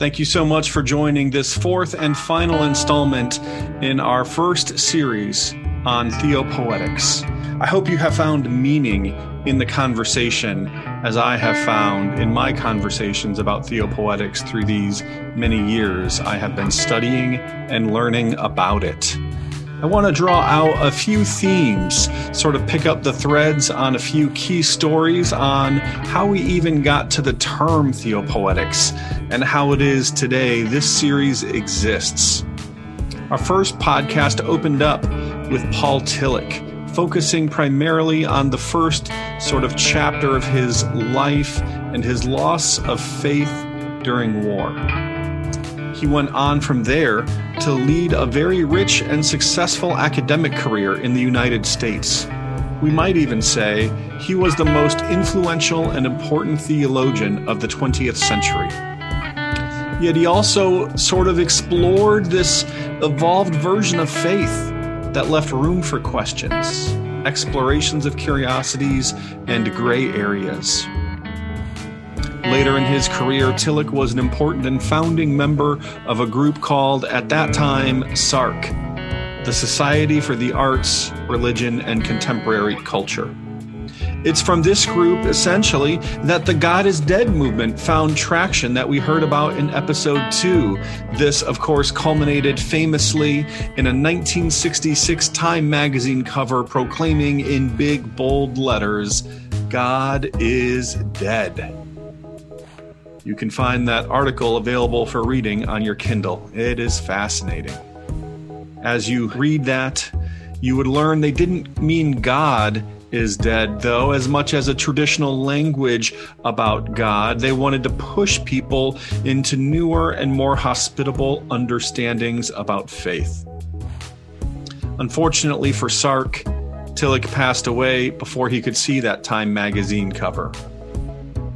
Thank you so much for joining this fourth and final installment in our first series on theopoetics. I hope you have found meaning in the conversation as I have found in my conversations about theopoetics through these many years I have been studying and learning about it. I want to draw out a few themes, sort of pick up the threads on a few key stories on how we even got to the term theopoetics and how it is today this series exists. Our first podcast opened up with Paul Tillich, focusing primarily on the first sort of chapter of his life and his loss of faith during war. He went on from there to lead a very rich and successful academic career in the United States. We might even say he was the most influential and important theologian of the 20th century. Yet he also sort of explored this evolved version of faith that left room for questions, explorations of curiosities, and gray areas. Later in his career, Tillich was an important and founding member of a group called, at that time, SARC, the Society for the Arts, Religion, and Contemporary Culture. It's from this group, essentially, that the God is Dead movement found traction that we heard about in episode two. This, of course, culminated famously in a 1966 Time magazine cover proclaiming in big, bold letters, God is dead. You can find that article available for reading on your Kindle. It is fascinating. As you read that, you would learn they didn't mean God is dead, though, as much as a traditional language about God. They wanted to push people into newer and more hospitable understandings about faith. Unfortunately for Sark, Tillich passed away before he could see that Time magazine cover.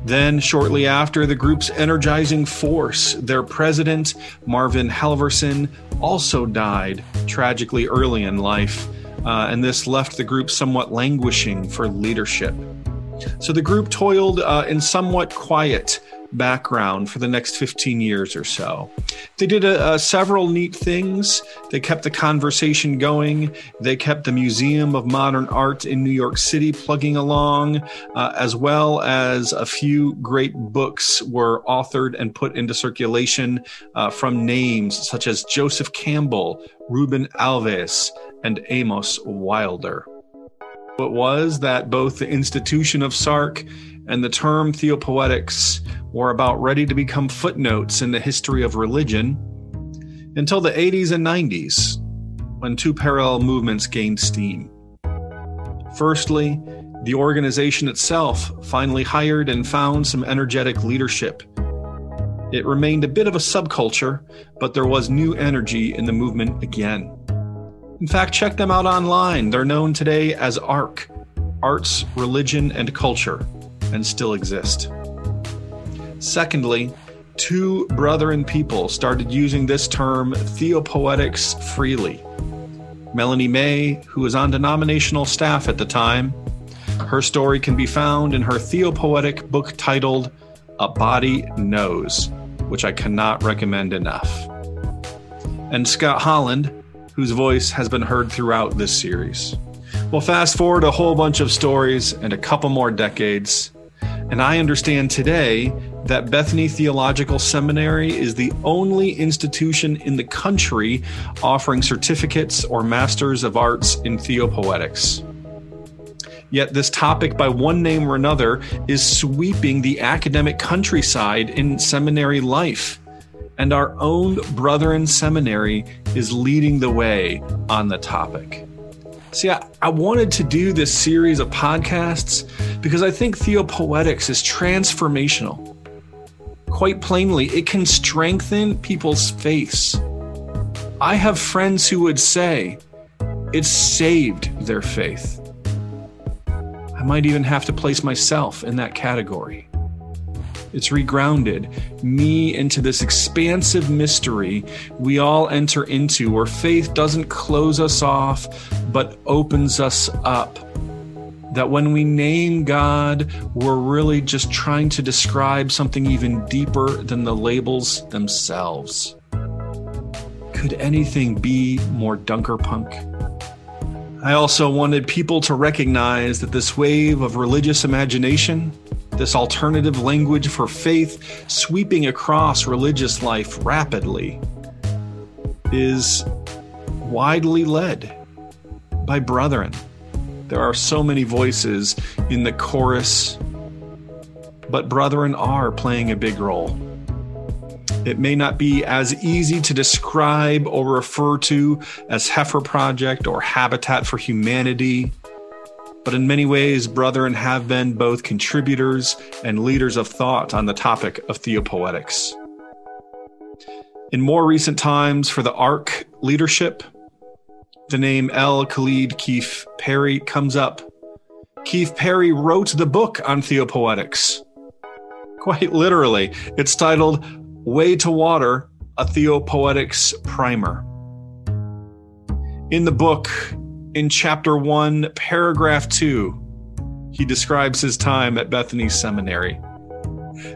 Then, shortly after, the group's energizing force, their president, Marvin Halverson, also died tragically early in life, uh, and this left the group somewhat languishing for leadership. So the group toiled uh, in somewhat quiet background for the next 15 years or so. They did a, a several neat things. They kept the conversation going. They kept the Museum of Modern Art in New York City plugging along, uh, as well as a few great books were authored and put into circulation uh, from names such as Joseph Campbell, Rubem Alves, and Amos Wilder. It was that both the institution of SARC and the term theopoetics were about ready to become footnotes in the history of religion until the 80s and 90s, when two parallel movements gained steam. Firstly, the organization itself finally hired and found some energetic leadership. It remained a bit of a subculture, but there was new energy in the movement again. In fact, check them out online. They're known today as ARC, Arts, Religion, and Culture and still exist. Secondly, two brethren people started using this term theopoetics freely. Melanie May, who was on denominational staff at the time, her story can be found in her theopoetic book titled A Body Knows, which I cannot recommend enough. And Scott Holland, whose voice has been heard throughout this series. Well, fast forward a whole bunch of stories and a couple more decades, and I understand today that Bethany Theological Seminary is the only institution in the country offering certificates or Masters of Arts in Theopoetics. Yet, this topic, by one name or another, is sweeping the academic countryside in seminary life. And our own Brethren Seminary is leading the way on the topic. See, I, I, wanted to do this series of podcasts because I think theopoetics is transformational. Quite plainly, it can strengthen people's faith. I have friends who would say it saved their faith. I might even have to place myself in that category. It's regrounded me into this expansive mystery we all enter into where faith doesn't close us off, but opens us up. That when we name God, we're really just trying to describe something even deeper than the labels themselves. Could anything be more Dunkerpunk? I also wanted people to recognize that this wave of religious imagination, this alternative language for faith sweeping across religious life rapidly, is widely led by brethren there are so many voices in the chorus, but brethren are playing a big role. It may not be as easy to describe or refer to as Heifer Project or Habitat for Humanity, but in many ways, brethren have been both contributors and leaders of thought on the topic of theopoetics. In more recent times, for the ARC leadership, the name L. Khalid Keith Perry comes up. Keefe-Perry wrote the book on theopoetics. Quite literally, it's titled Way to Water, a Theopoetics Primer. In the book, in chapter 1, paragraph 2, he describes his time at Bethany Seminary.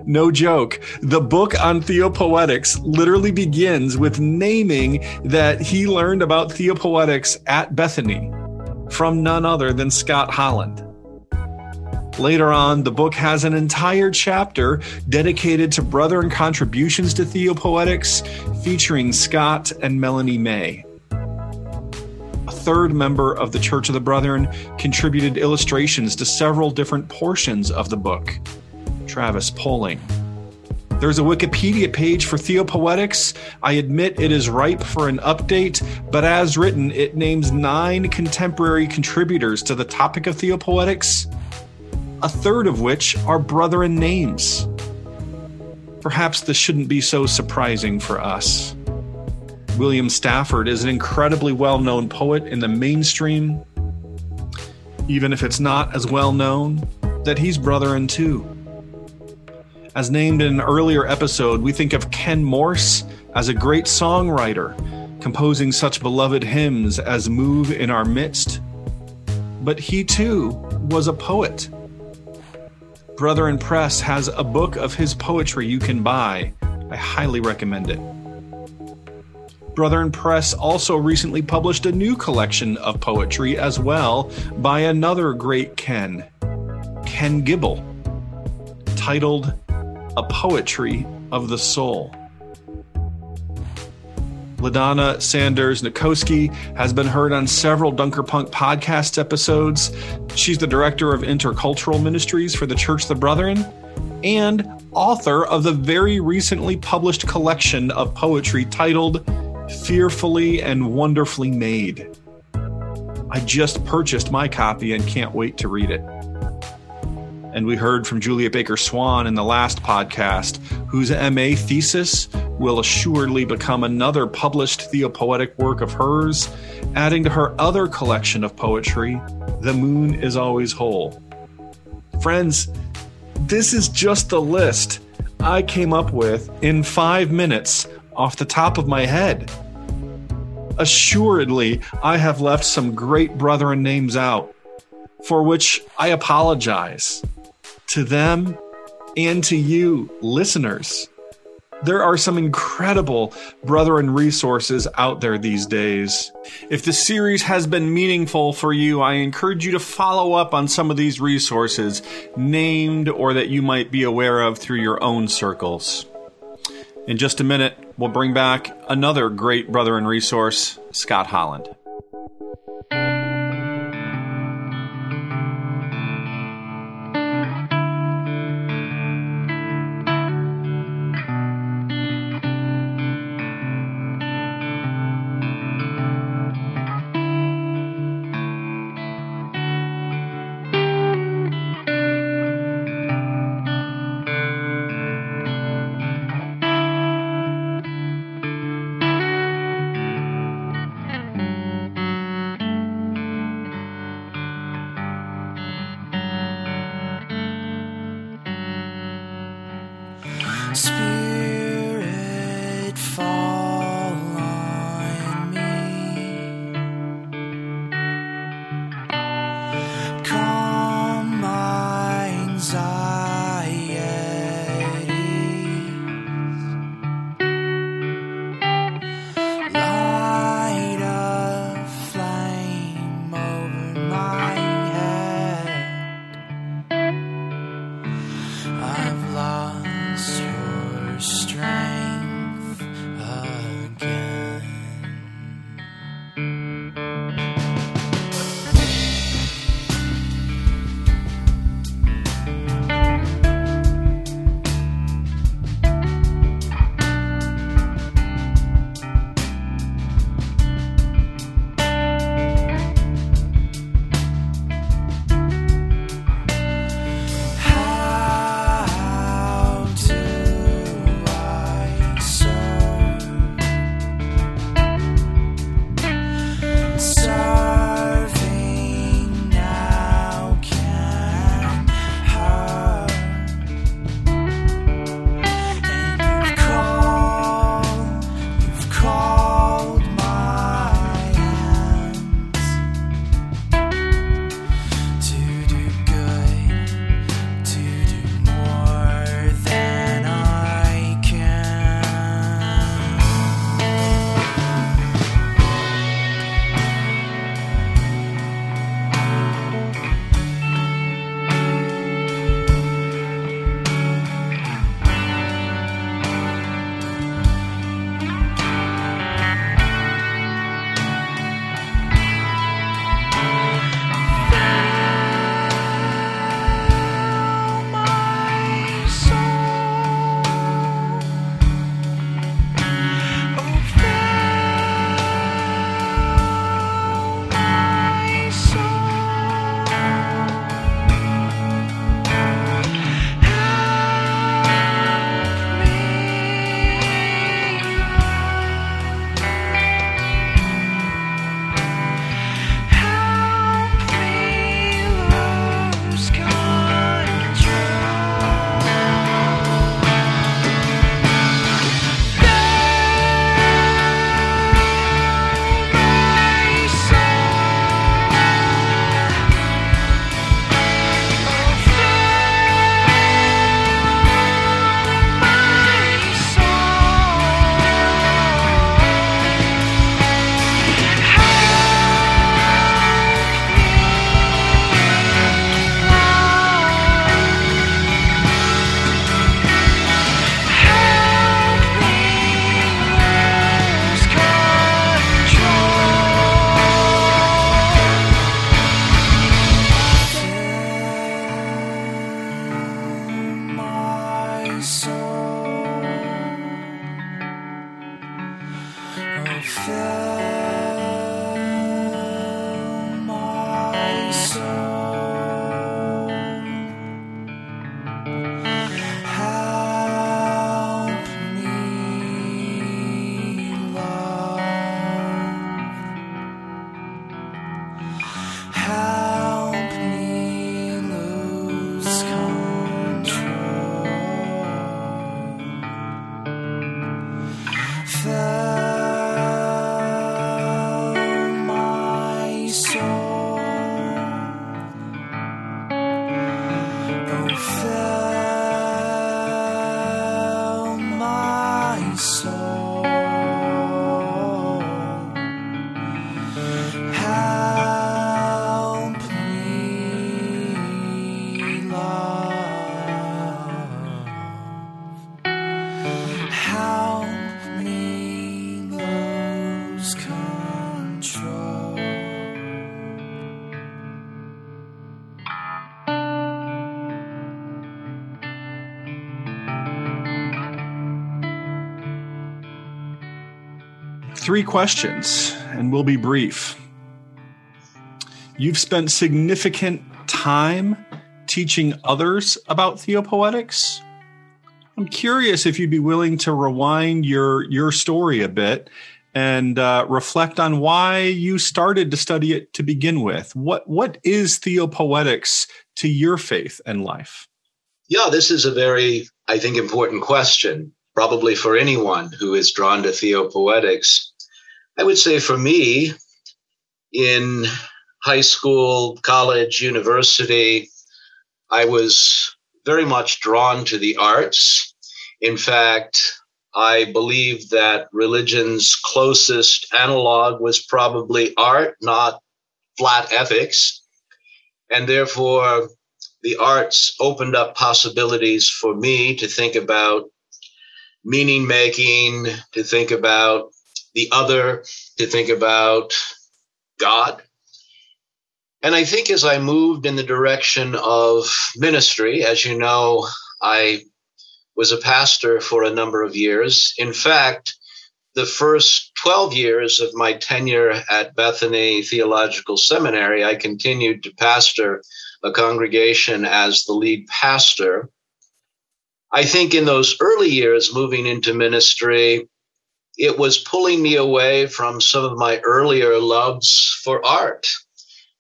No joke. The book on Theopoetics literally begins with naming that he learned about Theopoetics at Bethany from none other than Scott Holland. Later on, the book has an entire chapter dedicated to brethren contributions to Theopoetics, featuring Scott and Melanie May. A third member of the Church of the Brethren contributed illustrations to several different portions of the book. Travis Poling. There's a Wikipedia page for Theopoetics. I admit it is ripe for an update, but as written, it names nine contemporary contributors to the topic of Theopoetics, a third of which are brethren names. Perhaps this shouldn't be so surprising for us. William Stafford is an incredibly well known poet in the mainstream, even if it's not as well known that he's brethren too. As named in an earlier episode, we think of Ken Morse as a great songwriter, composing such beloved hymns as Move in Our Midst. But he too was a poet. Brethren Press has a book of his poetry you can buy. I highly recommend it. Brethren Press also recently published a new collection of poetry as well by another great Ken, Ken Gibble, titled a poetry of the soul. LaDonna Sanders Nkosi has been heard on several Dunkerpunk podcast episodes. She's the director of intercultural ministries for the Church of the Brethren and author of the very recently published collection of poetry titled Fearfully and Wonderfully Made. I just purchased my copy and can't wait to read it. And we heard from Julia Baker Swan in the last podcast, whose MA thesis will assuredly become another published theopoetic work of hers, adding to her other collection of poetry, The Moon is Always Whole. Friends, this is just the list I came up with in five minutes off the top of my head. Assuredly, I have left some great brethren names out, for which I apologize to them and to you, listeners. There are some incredible brethren resources out there these days. If the series has been meaningful for you, I encourage you to follow up on some of these resources, named or that you might be aware of through your own circles. In just a minute, we'll bring back another great brethren resource, Scott Holland. Three questions, and we'll be brief. You've spent significant time teaching others about theopoetics. I'm curious if you'd be willing to rewind your your story a bit and uh, reflect on why you started to study it to begin with. What what is theopoetics to your faith and life? Yeah, this is a very, I think, important question, probably for anyone who is drawn to theopoetics. I would say for me, in high school, college, university, I was very much drawn to the arts. In fact, I believe that religion's closest analog was probably art, not flat ethics. And therefore, the arts opened up possibilities for me to think about meaning making, to think about the other, to think about God. And I think as I moved in the direction of ministry, as you know, I was a pastor for a number of years. In fact, the first 12 years of my tenure at Bethany Theological Seminary, I continued to pastor a congregation as the lead pastor. I think in those early years moving into ministry, it was pulling me away from some of my earlier loves for art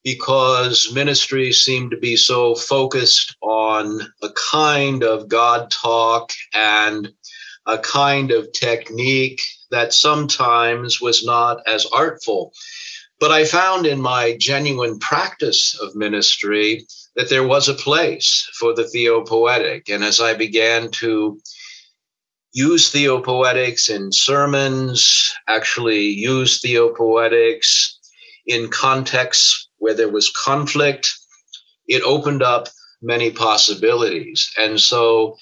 because ministry seemed to be so focused on a kind of God talk and a kind of technique that sometimes was not as artful. But I found in my genuine practice of ministry that there was a place for the theopoetic. And as I began to use theopoetics in sermons, actually use theopoetics in contexts where there was conflict. It opened up many possibilities. And so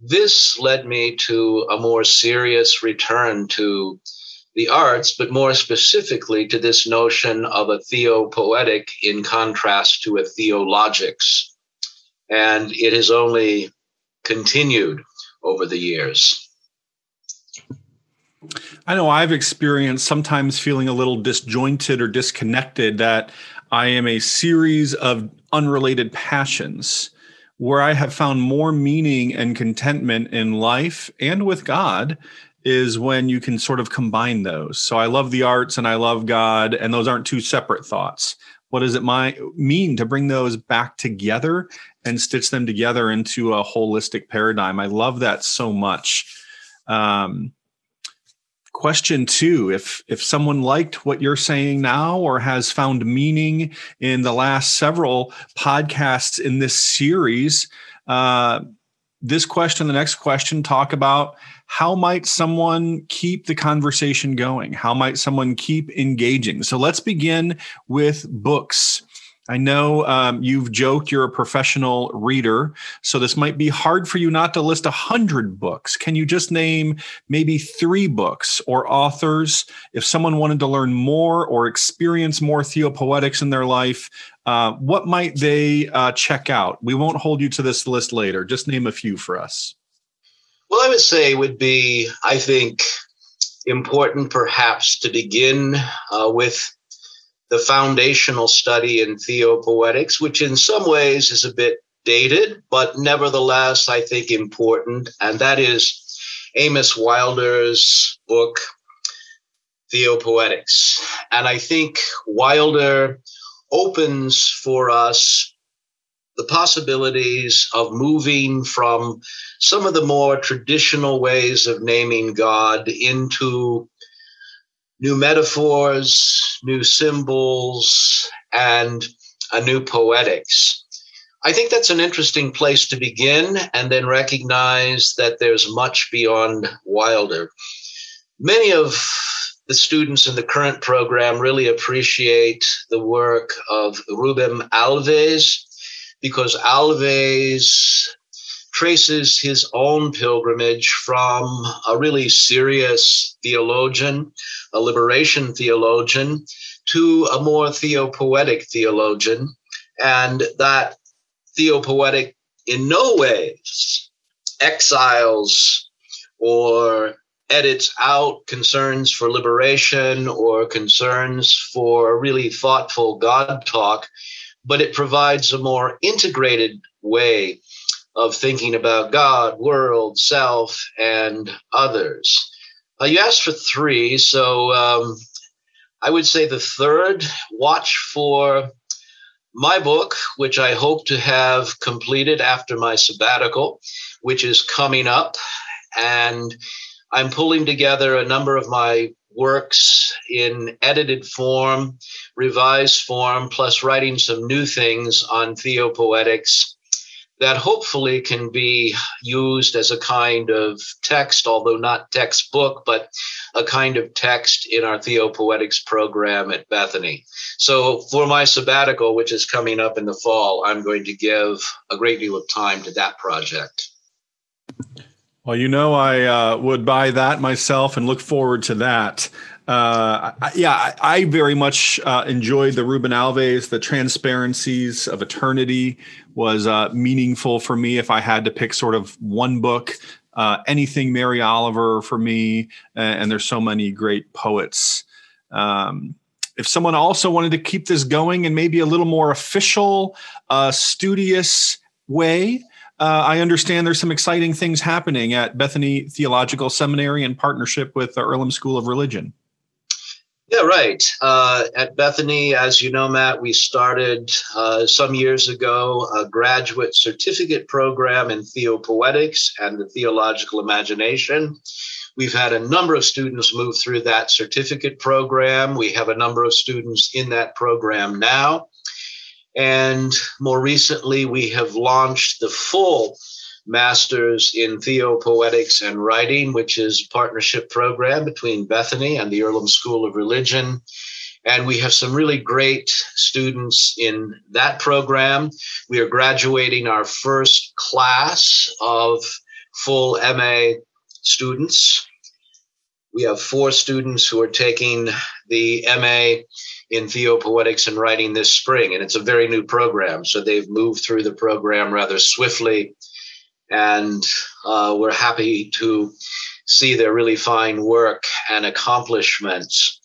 this led me to a more serious return to the arts, but more specifically to this notion of a theopoetic in contrast to a theologics. And it has only continued over the years. I know I've experienced sometimes feeling a little disjointed or disconnected that I am a series of unrelated passions where I have found more meaning and contentment in life and with God is when you can sort of combine those. So I love the arts and I love God, and those aren't two separate thoughts. What does it my, mean to bring those back together and stitch them together into a holistic paradigm? I love that so much. Um, question two if if someone liked what you're saying now or has found meaning in the last several podcasts in this series uh, this question the next question talk about how might someone keep the conversation going? How might someone keep engaging? So let's begin with books I know um, you've joked you're a professional reader, so this might be hard for you not to list a hundred books. Can you just name maybe three books or authors if someone wanted to learn more or experience more theopoetics in their life? Uh, what might they uh, check out? We won't hold you to this list later. Just name a few for us. Well, I would say would be, I think, important perhaps to begin uh, with the foundational study in theopoetics, which in some ways is a bit dated, but nevertheless, I think important. And that is Amos Wilder's book, Theopoetics. And I think Wilder opens for us the possibilities of moving from some of the more traditional ways of naming God into new metaphors, new symbols, and a new poetics. I think that's an interesting place to begin and then recognize that there's much beyond Wilder. Many of the students in the current program really appreciate the work of Rubem Alves because Alves traces his own pilgrimage from a really serious theologian, a liberation theologian, to a more theopoetic theologian. And that theopoetic in no ways exiles or edits out concerns for liberation or concerns for really thoughtful God talk but it provides a more integrated way of thinking about God, world, self, and others. Uh, you asked for three, so um, I would say the third, watch for my book, which I hope to have completed after my sabbatical, which is coming up. And I'm pulling together a number of my works in edited form, revised form, plus writing some new things on theopoetics that hopefully can be used as a kind of text, although not textbook, but a kind of text in our theopoetics program at Bethany. So for my sabbatical, which is coming up in the fall, I'm going to give a great deal of time to that project. Well, you know, I uh, would buy that myself and look forward to that. Uh, yeah, I, I, very much uh, enjoyed the Rubem Alves. The transparencies of eternity was uh, meaningful for me. If I had to pick sort of one book, uh, anything Mary Oliver for me, and, there's so many great poets. Um, if someone also wanted to keep this going in maybe a little more official, uh, studious way, uh, I understand there's some exciting things happening at Bethany Theological Seminary in partnership with the Earlham School of Religion. Yeah, right. Uh, at Bethany, as you know, Matt, we started uh, some years ago a graduate certificate program in theopoetics and the theological imagination. We've had a number of students move through that certificate program. We have a number of students in that program now. And more recently, we have launched the full Masters in Theopoetics and Writing, which is partnership program between Bethany and the Earlham School of Religion. And we have some really great students in that program. We are graduating our first class of full MA students. We have four students who are taking the MA in theopoetics and writing this spring, and it's a very new program. So they've moved through the program rather swiftly, and uh, we're happy to see their really fine work and accomplishments.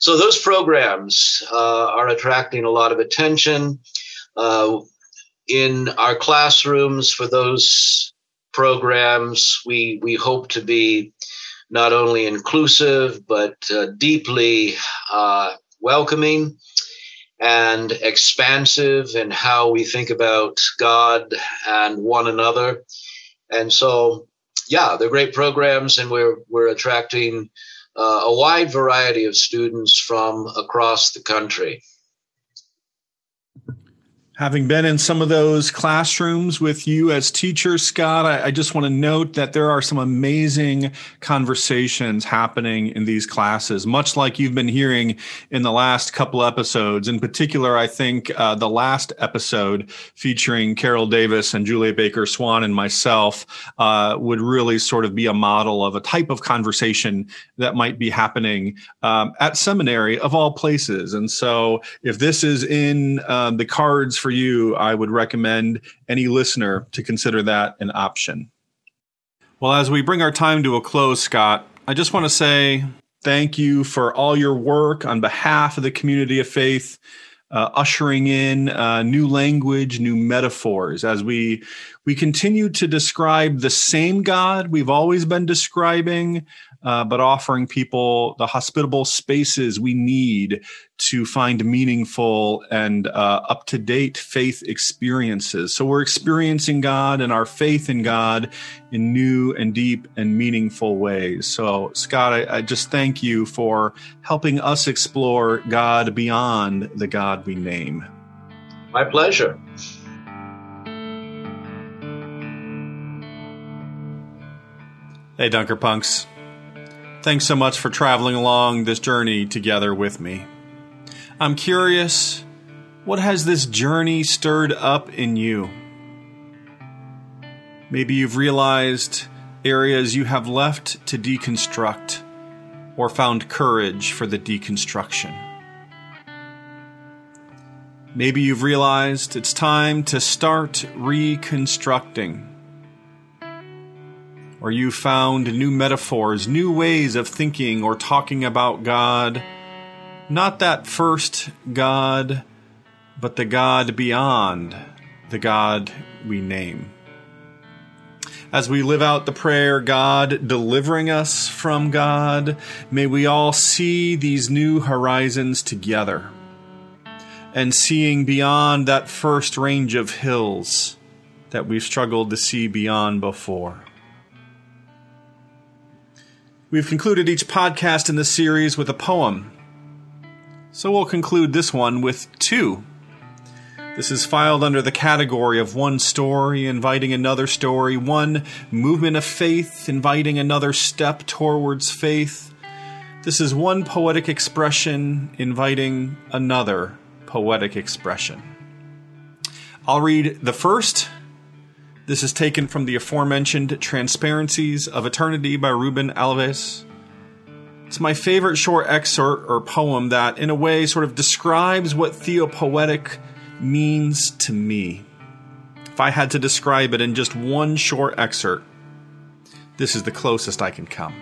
So those programs uh, are attracting a lot of attention. Uh, in our classrooms for those programs, we, we hope to be not only inclusive, but uh, deeply uh, welcoming and expansive in how we think about God and one another. And so, yeah, they're great programs, and we're we're attracting uh, a wide variety of students from across the country. Having been in some of those classrooms with you as teachers, Scott, I, I, just want to note that there are some amazing conversations happening in these classes, much like you've been hearing in the last couple episodes. In particular, I think uh, the last episode featuring Carol Davis and Julia Baker Swan and myself uh, would really sort of be a model of a type of conversation that might be happening um, at seminary of all places. And so, if this is in uh, the cards for for you, I would recommend any listener to consider that an option. Well, as we bring our time to a close, Scott, I just want to say thank you for all your work on behalf of the community of faith. Uh, ushering in uh, new language, new metaphors as we we continue to describe the same God we've always been describing, uh, but offering people the hospitable spaces we need to find meaningful and uh, up to date faith experiences. So we're experiencing God and our faith in God in new and deep and meaningful ways. So, Scott, I, I just thank you for helping us explore God beyond the God we name. My pleasure. Hey, Dunker Punks. Thanks so much for traveling along this journey together with me. I'm curious, what has this journey stirred up in you? Maybe you've realized areas you have left to deconstruct or found courage for the deconstruction. Maybe you've realized it's time to start reconstructing or you found new metaphors, new ways of thinking or talking about God. Not that first God, but the God beyond the God we name. As we live out the prayer, God delivering us from God, may we all see these new horizons together and seeing beyond that first range of hills that we've struggled to see beyond before. We've concluded each podcast in this series with a poem. So we'll conclude this one with two. This is filed under the category of one story inviting another story, one movement of faith inviting another step towards faith. This is one poetic expression inviting another poetic expression. I'll read the first this is taken from the aforementioned Transparencies of Eternity by Rubem Alves. It's my favorite short excerpt or poem that, in a way, sort of describes what theopoetic means to me. If I had to describe it in just one short excerpt, this is the closest I can come.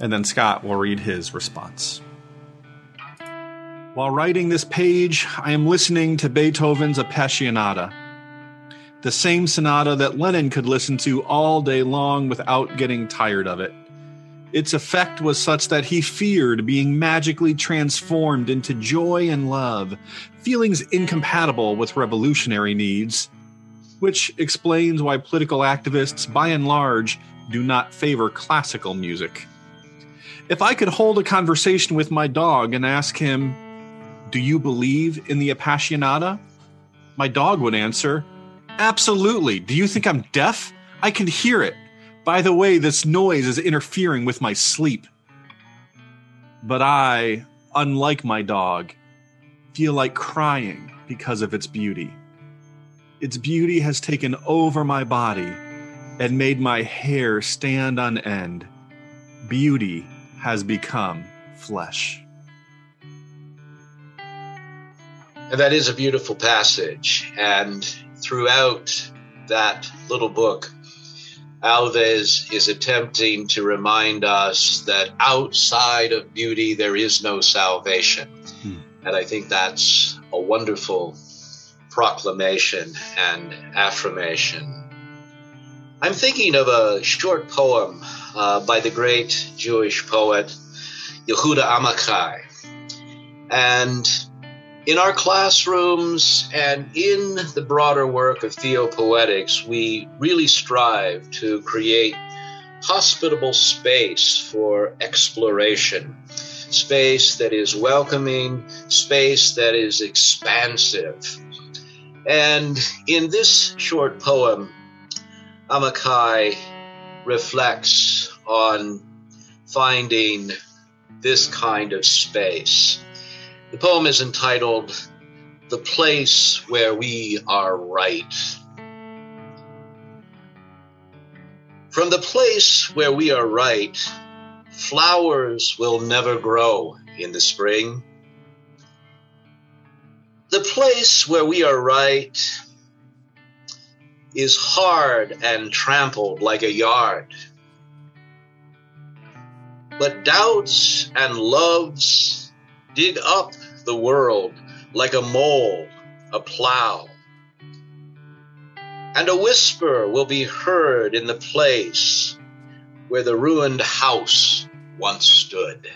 And then Scott will read his response. While writing this page, I am listening to Beethoven's Appassionata the same sonata that Lenin could listen to all day long without getting tired of it. Its effect was such that he feared being magically transformed into joy and love, feelings incompatible with revolutionary needs, which explains why political activists, by and large, do not favor classical music. If I could hold a conversation with my dog and ask him, Do you believe in the Appassionata? My dog would answer, Absolutely. Do you think I'm deaf? I can hear it. By the way, this noise is interfering with my sleep. But I, unlike my dog, feel like crying because of its beauty. Its beauty has taken over my body and made my hair stand on end. Beauty has become flesh. And that is a beautiful passage. And throughout that little book, Alves is attempting to remind us that outside of beauty, there is no salvation. Hmm. And I think that's a wonderful proclamation and affirmation. I'm thinking of a short poem uh, by the great Jewish poet Yehuda Amichai. And in our classrooms and in the broader work of theopoetics, we really strive to create hospitable space for exploration, space that is welcoming, space that is expansive. And in this short poem, Amichai reflects on finding this kind of space the poem is entitled The Place Where We Are Right. From the place where we are right, flowers will never grow in the spring. The place where we are right is hard and trampled like a yard. But doubts and loves dig up the world like a mole, a plow. And a whisper will be heard in the place where the ruined house once stood.